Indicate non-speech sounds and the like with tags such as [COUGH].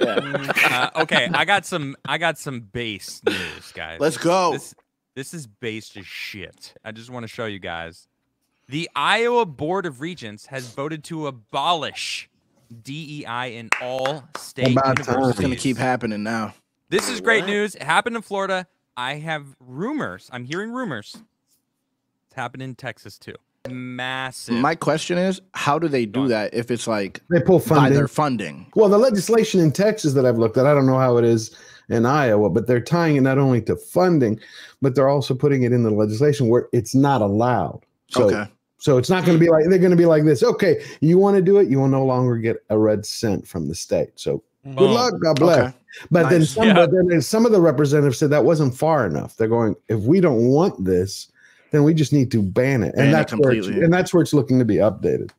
[LAUGHS] Uh, okay, I got some. I got some base news, guys. Let's go. This, this is based as shit. I just want to show you guys. The Iowa Board of Regents has voted to abolish DEI in all state About universities. It's gonna keep happening now. This is great What? news. It happened in Florida. I have rumors. I'm hearing rumors. It's happened in Texas too. Massive. My question is, how do they do that if it's like They pull by funding. their funding? Well, the legislation in Texas that I've looked at, I don't know how it is in Iowa, but they're tying it not only to funding, but they're also putting it in the legislation where it's not allowed. So, okay. so it's not going to be like they're going to be like this. Okay, you want to do it, you will no longer get a red cent from the state. So good Boom. luck, God bless. Okay. But then some, Yeah. but then some of the representatives said that wasn't far enough. They're going, if we don't want this, then we just need to ban it, Ban and it that's where it's, and that's where it's looking to be updated.